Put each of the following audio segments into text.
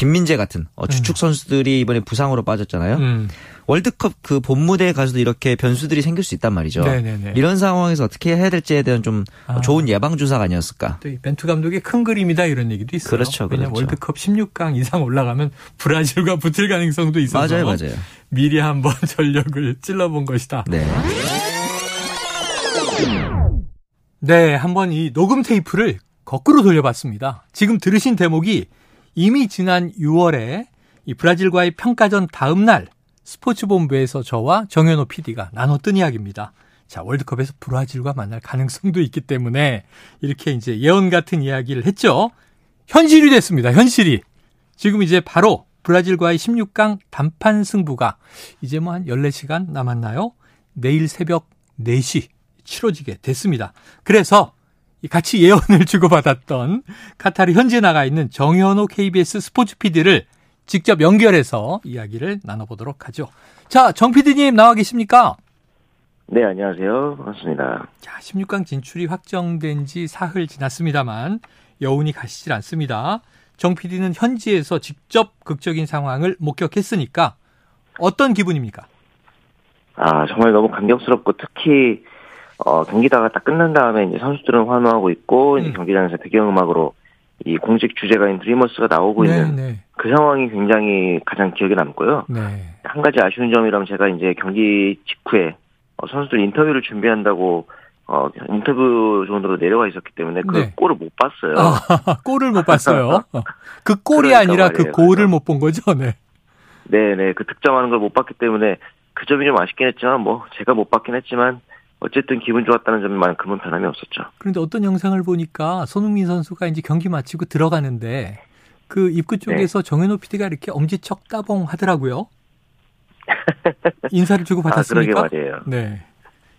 김민재 같은 어, 주축 선수들이 이번에 부상으로 빠졌잖아요. 음. 월드컵 그 본무대에 가서도 이렇게 변수들이 생길 수 있단 말이죠. 네네네. 이런 상황에서 어떻게 해야 될지에 대한 좀 아. 좋은 예방 주사가 아니었을까. 또이 벤투 감독의 큰 그림이다 이런 얘기도 있어요. 그렇죠, 그렇죠. 월드컵 16강 이상 올라가면 브라질과 붙을 가능성도 있어서 맞아요, 맞아요. 미리 한번 전력을 찔러본 것이다. 네. 네, 한번 이 녹음 테이프를 거꾸로 돌려봤습니다. 지금 들으신 대목이 이미 지난 6월에 이 브라질과의 평가전 다음 날 스포츠 본부에서 저와 정현호 PD가 나눴던 이야기입니다. 자, 월드컵에서 브라질과 만날 가능성도 있기 때문에 이렇게 이제 예언 같은 이야기를 했죠. 현실이 됐습니다. 현실이. 지금 이제 바로 브라질과의 16강 단판 승부가 이제 뭐 한 14시간 남았나요? 내일 새벽 4시 치러지게 됐습니다. 그래서 이 같이 예언을 주고받았던 카타르 현지에 나가 있는 정현호 KBS 스포츠 PD를 직접 연결해서 이야기를 나눠보도록 하죠. 자, 정 PD님 나와 계십니까? 네, 안녕하세요. 반갑습니다. 자, 16강 진출이 확정된 지 사흘 지났습니다만 여운이 가시질 않습니다. 정 PD는 현지에서 직접 극적인 상황을 목격했으니까 어떤 기분입니까? 아, 정말 너무 감격스럽고 특히 어, 경기다가 딱 끝난 다음에 이제 선수들은 환호하고 있고 이제 음. 경기장에서 배경음악으로 이 공식 주제가인 드리머스가 나오고 있는 네, 그 상황이 굉장히 가장 기억에 남고요. 네. 한 가지 아쉬운 점이라면 제가 이제 경기 직후에 어, 선수들 인터뷰를 준비한다고 어, 인터뷰 정도로 내려가 있었기 때문에 그 네. 골을 못 봤어요. 아, 골을 못 봤어요. 그 골이 그러니까 아니라 그 말이에요. 골을 그래서. 못본 거죠. 네. 네네 그 득점하는 걸 못 봤기 때문에 그 점이 좀 아쉽긴 했지만 뭐 제가 못 봤긴 했지만 어쨌든 기분 좋았다는 점만큼은 변함이 없었죠. 그런데 어떤 영상을 보니까 손흥민 선수가 이제 경기 마치고 들어가는데 그 입구 쪽에서 정현호 PD가 이렇게 엄지척 따봉 하더라고요. 인사를 주고 아 그러게 받았습니까? 말이에요. 네.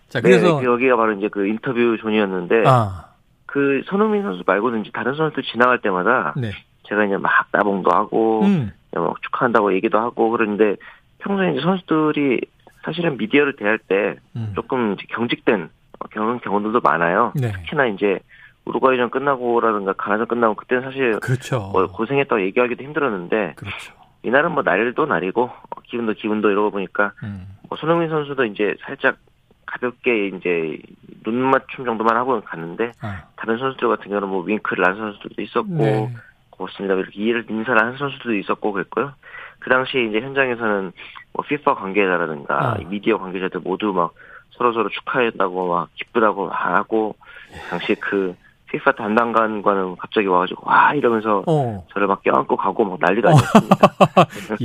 자, 네, 그래서 그 여기가 바로 이제 그 인터뷰 존이었는데 아, 그 손흥민 선수 말고는 이제 다른 선수들 지나갈 때마다 네. 제가 이제 막 따봉도 하고 음. 뭐 축하한다고 얘기도 하고 그러는데 평소에 이제 선수들이 사실은 미디어를 대할 때 음. 조금 경직된 경험 경우들도 많아요. 네. 특히나 이제 우루과이전 끝나고라든가 가나전 끝나고 그때는 사실 그렇죠. 뭐 고생했다고 얘기하기도 힘들었는데 그렇죠. 이날은 뭐 날도 날이고 어, 기분도 기분도 이러고 보니까 음. 뭐 손흥민 선수도 이제 살짝 가볍게 이제 눈 맞춤 정도만 하고 갔는데 아. 다른 선수들 같은 경우는 뭐 윙크를 한 선수들도 있었고 네. 그렇습니다. 이렇게 이해를 인사를 한 선수들도 있었고 그랬고요. 그 당시에 이제 현장에서는 뭐 FIFA 관계자라든가 어. 미디어 관계자들 모두 막 서로 서로 축하했다고 막 기쁘다고 하고 당시에 그 FIFA 담당관과는 갑자기 와가지고 와 이러면서 어. 저를 막 껴안고 가고 막 난리도 아니었습니다.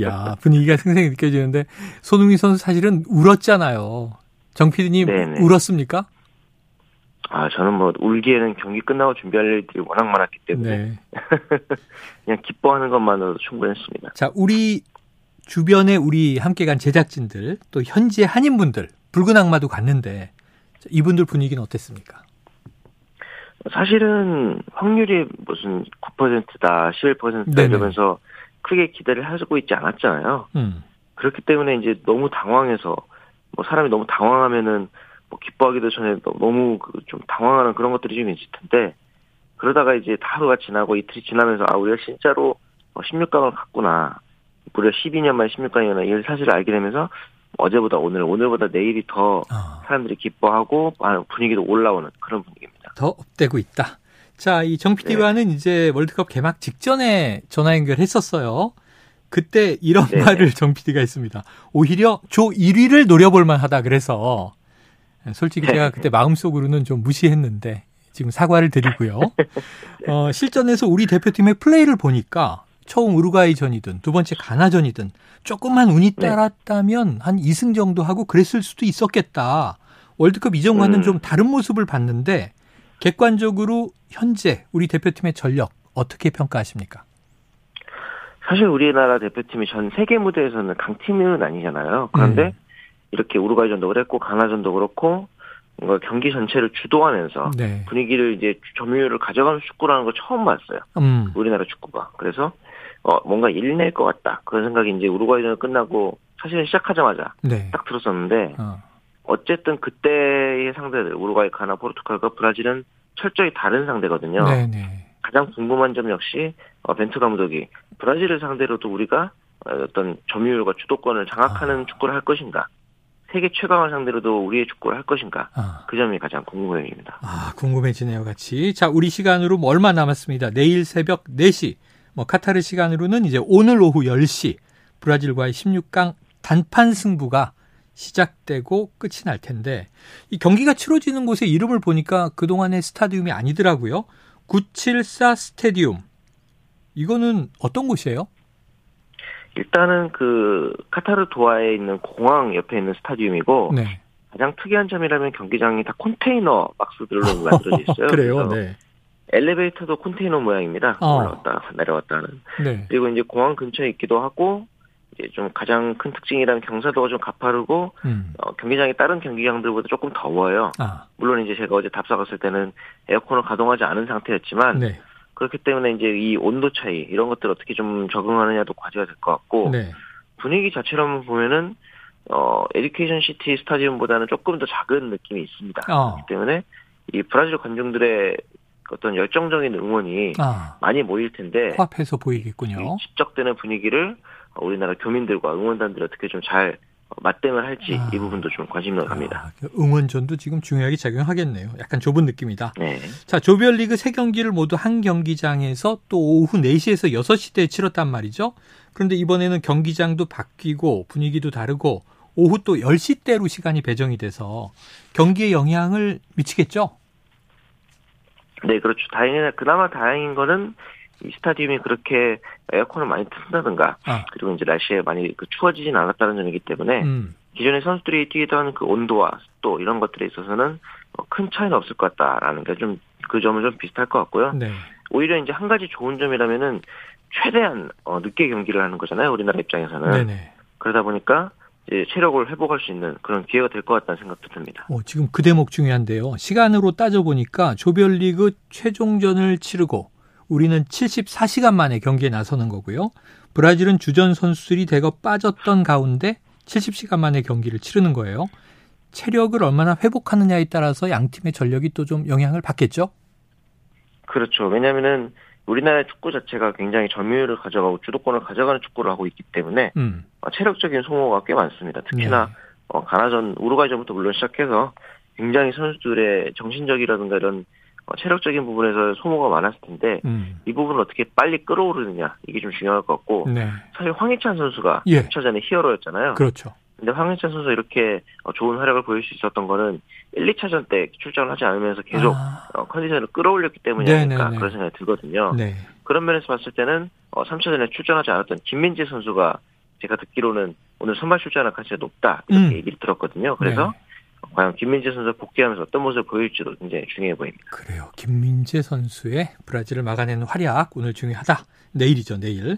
야, 분위기가 생생히 느껴지는데 손흥민 선수 사실은 울었잖아요. 정 PD님 네네. 울었습니까? 아 저는 뭐 울기에는 경기 끝나고 준비할 일들이 워낙 많았기 때문에 네. 그냥 기뻐하는 것만으로도 충분했습니다. 자, 우리 주변에 우리 함께 간 제작진들 또 현지의 한인분들 붉은 악마도 갔는데 자, 이분들 분위기는 어땠습니까? 사실은 확률이 무슨 9%다, 11%다 네네. 이러면서 크게 기대를 하고 있지 않았잖아요. 음. 그렇기 때문에 이제 너무 당황해서 뭐 사람이 너무 당황하면은 뭐 기뻐하기도 전에 너- 너무 그 좀 당황하는 그런 것들이 좀 있을 텐데 그러다가 이제 하루가 지나고 이틀이 지나면서 아 우리가 진짜로 16강을 갔구나 무려 12년 만에 16강이구나 이 사실을 알게 되면서 어제보다 오늘 오늘보다 내일이 더 아, 사람들이 기뻐하고 아, 분위기도 올라오는 그런 분위기입니다. 더 업되고 있다. 자, 이 정 PD와는 이제 월드컵 개막 직전에 전화 연결했었어요. 그때 이런 네네. 말을 정 PD가 했습니다. 오히려 조 1위를 노려볼 만 하다 그래서 솔직히 제가 그때 마음속으로는 좀 무시했는데 지금 사과를 드리고요. 어, 실전에서 우리 대표팀의 플레이를 보니까 처음 우루과이전이든 두 번째 가나전이든 조금만 운이 네. 따랐다면 한 2승 정도 하고 그랬을 수도 있었겠다. 월드컵 이전과는 음. 좀 다른 모습을 봤는데 객관적으로 현재 우리 대표팀의 전력 어떻게 평가하십니까? 사실 우리나라 대표팀이 전 세계 무대에서는 강팀은 아니잖아요. 그런데 음. 이렇게 우루과이전도 그랬고 가나전도 그렇고 뭔가 경기 전체를 주도하면서 네. 분위기를 이제 점유율을 가져가는 축구라는 걸 처음 봤어요. 음. 우리나라 축구가. 그래서 어 뭔가 일낼 것 같다. 그런 생각이 이제 우루과이전 끝나고 사실은 시작하자마자 네. 딱 들었었는데 어. 어쨌든 그때의 상대들 우루과이, 가나, 포르투갈과 브라질은 철저히 다른 상대거든요. 네, 네. 가장 궁금한 점 역시 어, 벤투 감독이 브라질을 상대로도 우리가 어, 어떤 점유율과 주도권을 장악하는 아. 축구를 할 것인가, 세계 최강을 상대로도 우리의 축구를 할 것인가, 아. 그 점이 가장 궁금해집니다. 아, 궁금해지네요, 같이. 자, 우리 시간으로 뭐 얼마 남았습니다. 내일 새벽 4시, 뭐 카타르 시간으로는 이제 오늘 오후 10시 브라질과의 16강 단판 승부가 시작되고 끝이 날 텐데 이 경기가 치러지는 곳의 이름을 보니까 그동안의 스타디움이 아니더라고요. 974 스테디움. 이거는 어떤 곳이에요? 일단은 그 카타르 도하에 있는 공항 옆에 있는 스타디움이고 네. 가장 특이한 점이라면 경기장이 다 컨테이너 박스들로 만들어져 있어요. 그래요. 네. 엘리베이터도 컨테이너 모양입니다. 어. 올라왔다 내려왔다 하는. 네. 그리고 이제 공항 근처에 있기도 하고 이제 좀 가장 큰 특징이라는 경사도가 좀 가파르고 음. 어, 경기장이 다른 경기장들보다 조금 더워요. 아. 물론 이제 제가 어제 답사 갔을 때는 에어컨을 가동하지 않은 상태였지만 네. 그렇기 때문에 이제 이 온도 차이 이런 것들 어떻게 좀 적응하느냐도 과제가 될 것 같고 네. 분위기 자체로 보면은 어 에듀케이션 시티 스타디움보다는 조금 더 작은 느낌이 있습니다. 어. 그렇기 때문에 이 브라질 관중들의 어떤 열정적인 응원이 아. 많이 모일 텐데 코앞에서 이 보이겠군요. 집적되는 분위기를 우리나라 교민들과 응원단들이 어떻게 좀 잘 맞대응을 할지 아. 이 부분도 좀 관심이 갑니다. 아, 그 응원전도 지금 중요하게 작용하겠네요. 약간 좁은 느낌이다. 네. 자, 조별리그 세 경기를 모두 한 경기장에서 또 오후 4시에서 6시대에 치렀단 말이죠. 그런데 이번에는 경기장도 바뀌고 분위기도 다르고 오후 또 10시대로 시간이 배정이 돼서 경기에 영향을 미치겠죠? 네, 그렇죠. 다행이나 그나마 다행인 거는 이 스타디움이 그렇게 에어컨을 많이 튼다든가 아, 그리고 이제 날씨에 많이 그 추워지진 않았다는 점이기 때문에 음, 기존의 선수들이 뛰던 그 온도와 습도 이런 것들에 있어서는 어, 큰 차이는 없을 것 같다라는 게 좀 그 점은 좀 비슷할 것 같고요. 네. 오히려 이제 한 가지 좋은 점이라면은 최대한 어, 늦게 경기를 하는 거잖아요. 우리나라 입장에서는 네네. 그러다 보니까 이제 체력을 회복할 수 있는 그런 기회가 될 것 같다는 생각도 듭니다. 어, 지금 그 대목 중요한데요. 시간으로 따져보니까 조별리그 최종전을 치르고 우리는 74시간 만에 경기에 나서는 거고요. 브라질은 주전 선수들이 대거 빠졌던 가운데 70시간 만에 경기를 치르는 거예요. 체력을 얼마나 회복하느냐에 따라서 양 팀의 전력이 또 좀 영향을 받겠죠? 그렇죠. 왜냐하면은 우리나라 축구 자체가 굉장히 점유율을 가져가고 주도권을 가져가는 축구를 하고 있기 때문에 음. 어, 체력적인 소모가 꽤 많습니다. 특히나 네. 어, 가나전 우루과이전부터 물론 시작해서 굉장히 선수들의 정신적이라든가 이런 어, 체력적인 부분에서 소모가 많았을 텐데 음. 이 부분을 어떻게 빨리 끌어오르느냐 이게 좀 중요할 것 같고 네. 사실 황희찬 선수가 예. 2차전에 히어로였잖아요. 그렇죠. 근데 황희찬 선수 이렇게 어, 좋은 활약을 보일 수 있었던 거는 1, 2차전 때 출전을 하지 않으면서 계속 아, 어, 컨디션을 끌어올렸기 때문이. 아닐까 그런 생각이 들거든요. 네. 그런 면에서 봤을 때는 어, 3차전에 출전하지 않았던 김민재 선수가 제가 듣기로는 오늘 선발 출전할 가치가 높다 이렇게 음. 얘기를 들었거든요. 그래서 네. 과연 김민재 선수가 복귀하면서 어떤 모습을 보일지도 굉장히 중요해 보입니다. 그래요. 김민재 선수의 브라질을 막아내는 활약 오늘 중요하다. 내일이죠, 내일.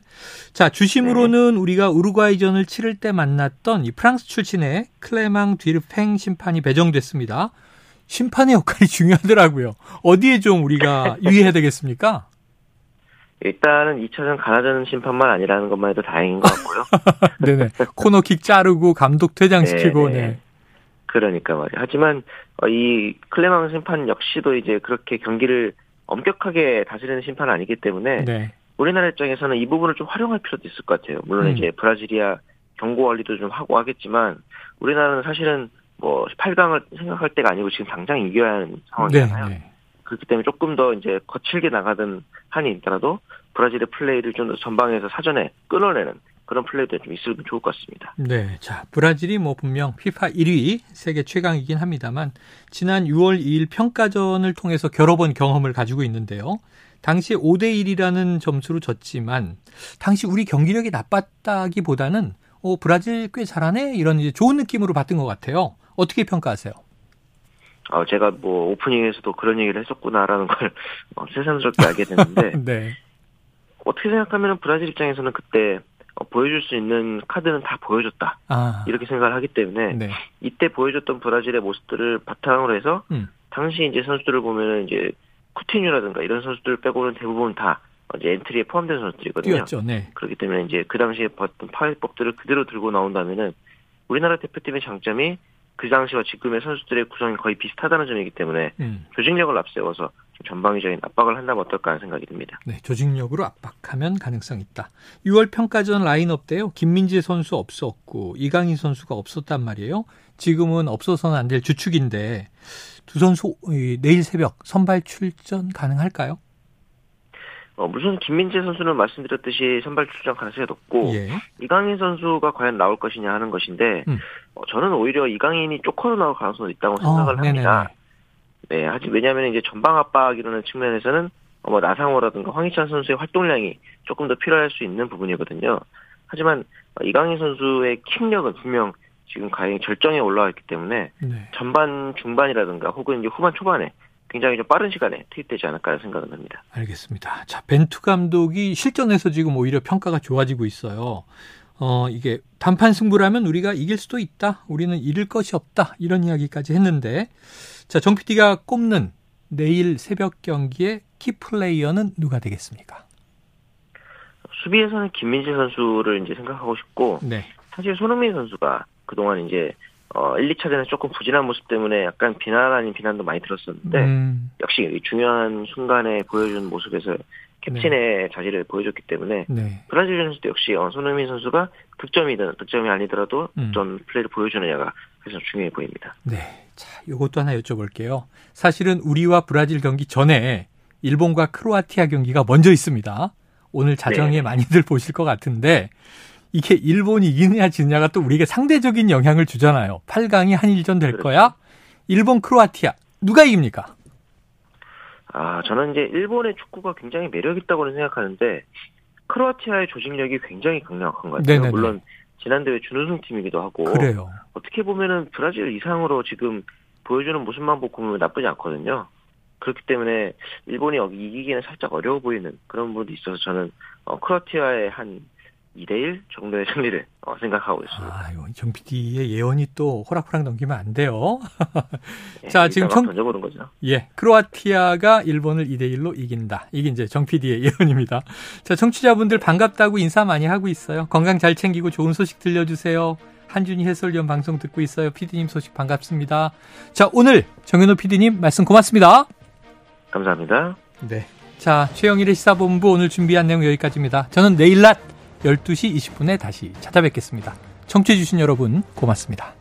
자, 주심으로는 우리가 우루과이전을 치를 때 만났던 이 프랑스 출신의 클레망 뒤르팽 심판이 배정됐습니다. 심판의 역할이 중요하더라고요. 어디에 좀 우리가 유의해야 되겠습니까? 일단은 2차전 가나전 심판만 아니라는 것만 해도 다행인 것 같고요. 네네. 코너킥 자르고 감독 퇴장시키고, 네, 네. 네. 그러니까 말이에요. 하지만 어, 이 클레망 심판 역시도 이제 그렇게 경기를 엄격하게 다스리는 심판은 아니기 때문에 네. 우리나라 입장에서는 이 부분을 좀 활용할 필요도 있을 것 같아요. 물론 음. 이제 브라질이야 경고 관리도 좀 하고 하겠지만 우리나라는 사실은 뭐 8강을 생각할 때가 아니고 지금 당장 이겨야 하는 네. 상황이잖아요. 네. 그렇기 때문에 조금 더 이제 거칠게 나가던 한이 있더라도 브라질의 플레이를 좀 더 전방에서 사전에 끊어내는 그런 플레이도 좀 있으면 좋을 것 같습니다. 네. 자, 브라질이 뭐 분명 피파 1위 세계 최강이긴 합니다만 지난 6월 2일 평가전을 통해서 여러 번 경험을 가지고 있는데요. 당시 5대 1이라는 점수로 졌지만 당시 우리 경기력이 나빴다기보다는 어, 브라질 꽤 잘하네 이런 이제 좋은 느낌으로 봤던 것 같아요. 어떻게 평가하세요? 어, 제가 뭐 오프닝에서도 그런 얘기를 했었구나라는 걸 어, 새삼스럽게 알게 됐는데 네. 어떻게 생각하면 브라질 입장에서는 그때 어, 보여줄 수 있는 카드는 다 보여줬다. 아. 이렇게 생각을 하기 때문에 네. 이때 보여줬던 브라질의 모습들을 바탕으로 해서 음. 당시 이제 선수들을 보면은 이제 쿠티뉴라든가 이런 선수들 빼고는 대부분 다 이제 엔트리에 포함된 선수들이거든요. 뛰었죠. 네. 그렇기 때문에 이제 그 당시에 봤던 파괴법들을 그대로 들고 나온다면은 우리나라 대표팀의 장점이 그 당시와 지금의 선수들의 구성이 거의 비슷하다는 점이기 때문에 음. 조직력을 앞세워서 좀 전방위적인 압박을 한다면 어떨까 하는 생각이 듭니다. 네, 조직력으로 압박하면 가능성 있다. 6월 평가전 라인업 때요. 김민재 선수 없었고 이강인 선수가 없었단 말이에요. 지금은 없어서는 안 될 주축인데 두 선수 이, 내일 새벽 선발 출전 가능할까요? 어, 우선 김민재 선수는 말씀드렸듯이 선발 출전 가능성이 높고 예. 이강인 선수가 과연 나올 것이냐 하는 것인데 음. 어, 저는 오히려 이강인이 쪼커로 나올 가능성도 있다고 생각을 어, 네네네. 합니다. 네, 하지 왜냐하면 이제 전방 압박이라는 측면에서는 어, 뭐 나상호라든가 황희찬 선수의 활동량이 조금 더 필요할 수 있는 부분이거든요. 하지만 어, 이강인 선수의 킥력은 분명 지금 가히 절정에 올라와 있기 때문에 네. 전반 중반이라든가 혹은 이제 후반 초반에 굉장히 좀 빠른 시간에 투입되지 않을까 생각은 합니다. 알겠습니다. 자, 벤투 감독이 실전에서 지금 오히려 평가가 좋아지고 있어요. 어, 이게 단판 승부라면 우리가 이길 수도 있다. 우리는 잃을 것이 없다. 이런 이야기까지 했는데 자, 정 PD가 꼽는 내일 새벽 경기의 키 플레이어는 누가 되겠습니까? 수비에서는 김민재 선수를 이제 생각하고 싶고 네. 사실 손흥민 선수가 그동안 이제 어 1, 2차전에 조금 부진한 모습 때문에 약간 비난 아닌 비난도 많이 들었었는데 음, 역시 이 중요한 순간에 보여준 모습에서 캡틴의 자질을 보여줬기 때문에 네. 브라질 선수도 역시 어, 손흥민 선수가 득점이든 득점이 아니더라도 음. 득점 플레이를 보여주느냐가 가장 중요해 보입니다. 네. 자, 요것도 하나 여쭤볼게요. 사실은 우리와 브라질 경기 전에 일본과 크로아티아 경기가 먼저 있습니다. 오늘 자정에 네. 많이들 보실 것 같은데 이게 일본이 이기느냐 지느냐가 또 우리에게 상대적인 영향을 주잖아요. 8강이 한일전 될 그렇죠. 거야? 일본 크로아티아 누가 이깁니까? 아 저는 이제 일본의 축구가 굉장히 매력 있다고는 생각하는데 크로아티아의 조직력이 굉장히 강력한 것 같아요. 네네네. 물론 지난 대회 준우승 팀이기도 하고 그래요. 어떻게 보면은 브라질 이상으로 지금 보여주는 모습만 보고 보면 나쁘지 않거든요. 그렇기 때문에 일본이 여기 이기기는 살짝 어려워 보이는 그런 부분도 있어서 저는 어, 크로아티아의 한 2대1 정도의 승리를 어, 생각하고 있습니다. 아, 이거 정 PD의 예언이 또 호락호락 넘기면 안 돼요. 예, 자, 지금 청- 막 던져보는 거죠. 예, 크로아티아가 일본을 2대1로 이긴다. 이게 이제 정 PD의 예언입니다. 자, 청취자분들 반갑다고 인사 많이 하고 있어요. 건강 잘 챙기고 좋은 소식 들려주세요. 한준희 해설위원 방송 듣고 있어요. PD님 소식 반갑습니다. 자, 오늘 정현호 PD님 말씀 고맙습니다. 감사합니다. 네. 자, 최영일의 시사본부 오늘 준비한 내용 여기까지입니다. 저는 내일 낮 12시 20분에 다시 찾아뵙겠습니다. 청취해주신 여러분 고맙습니다.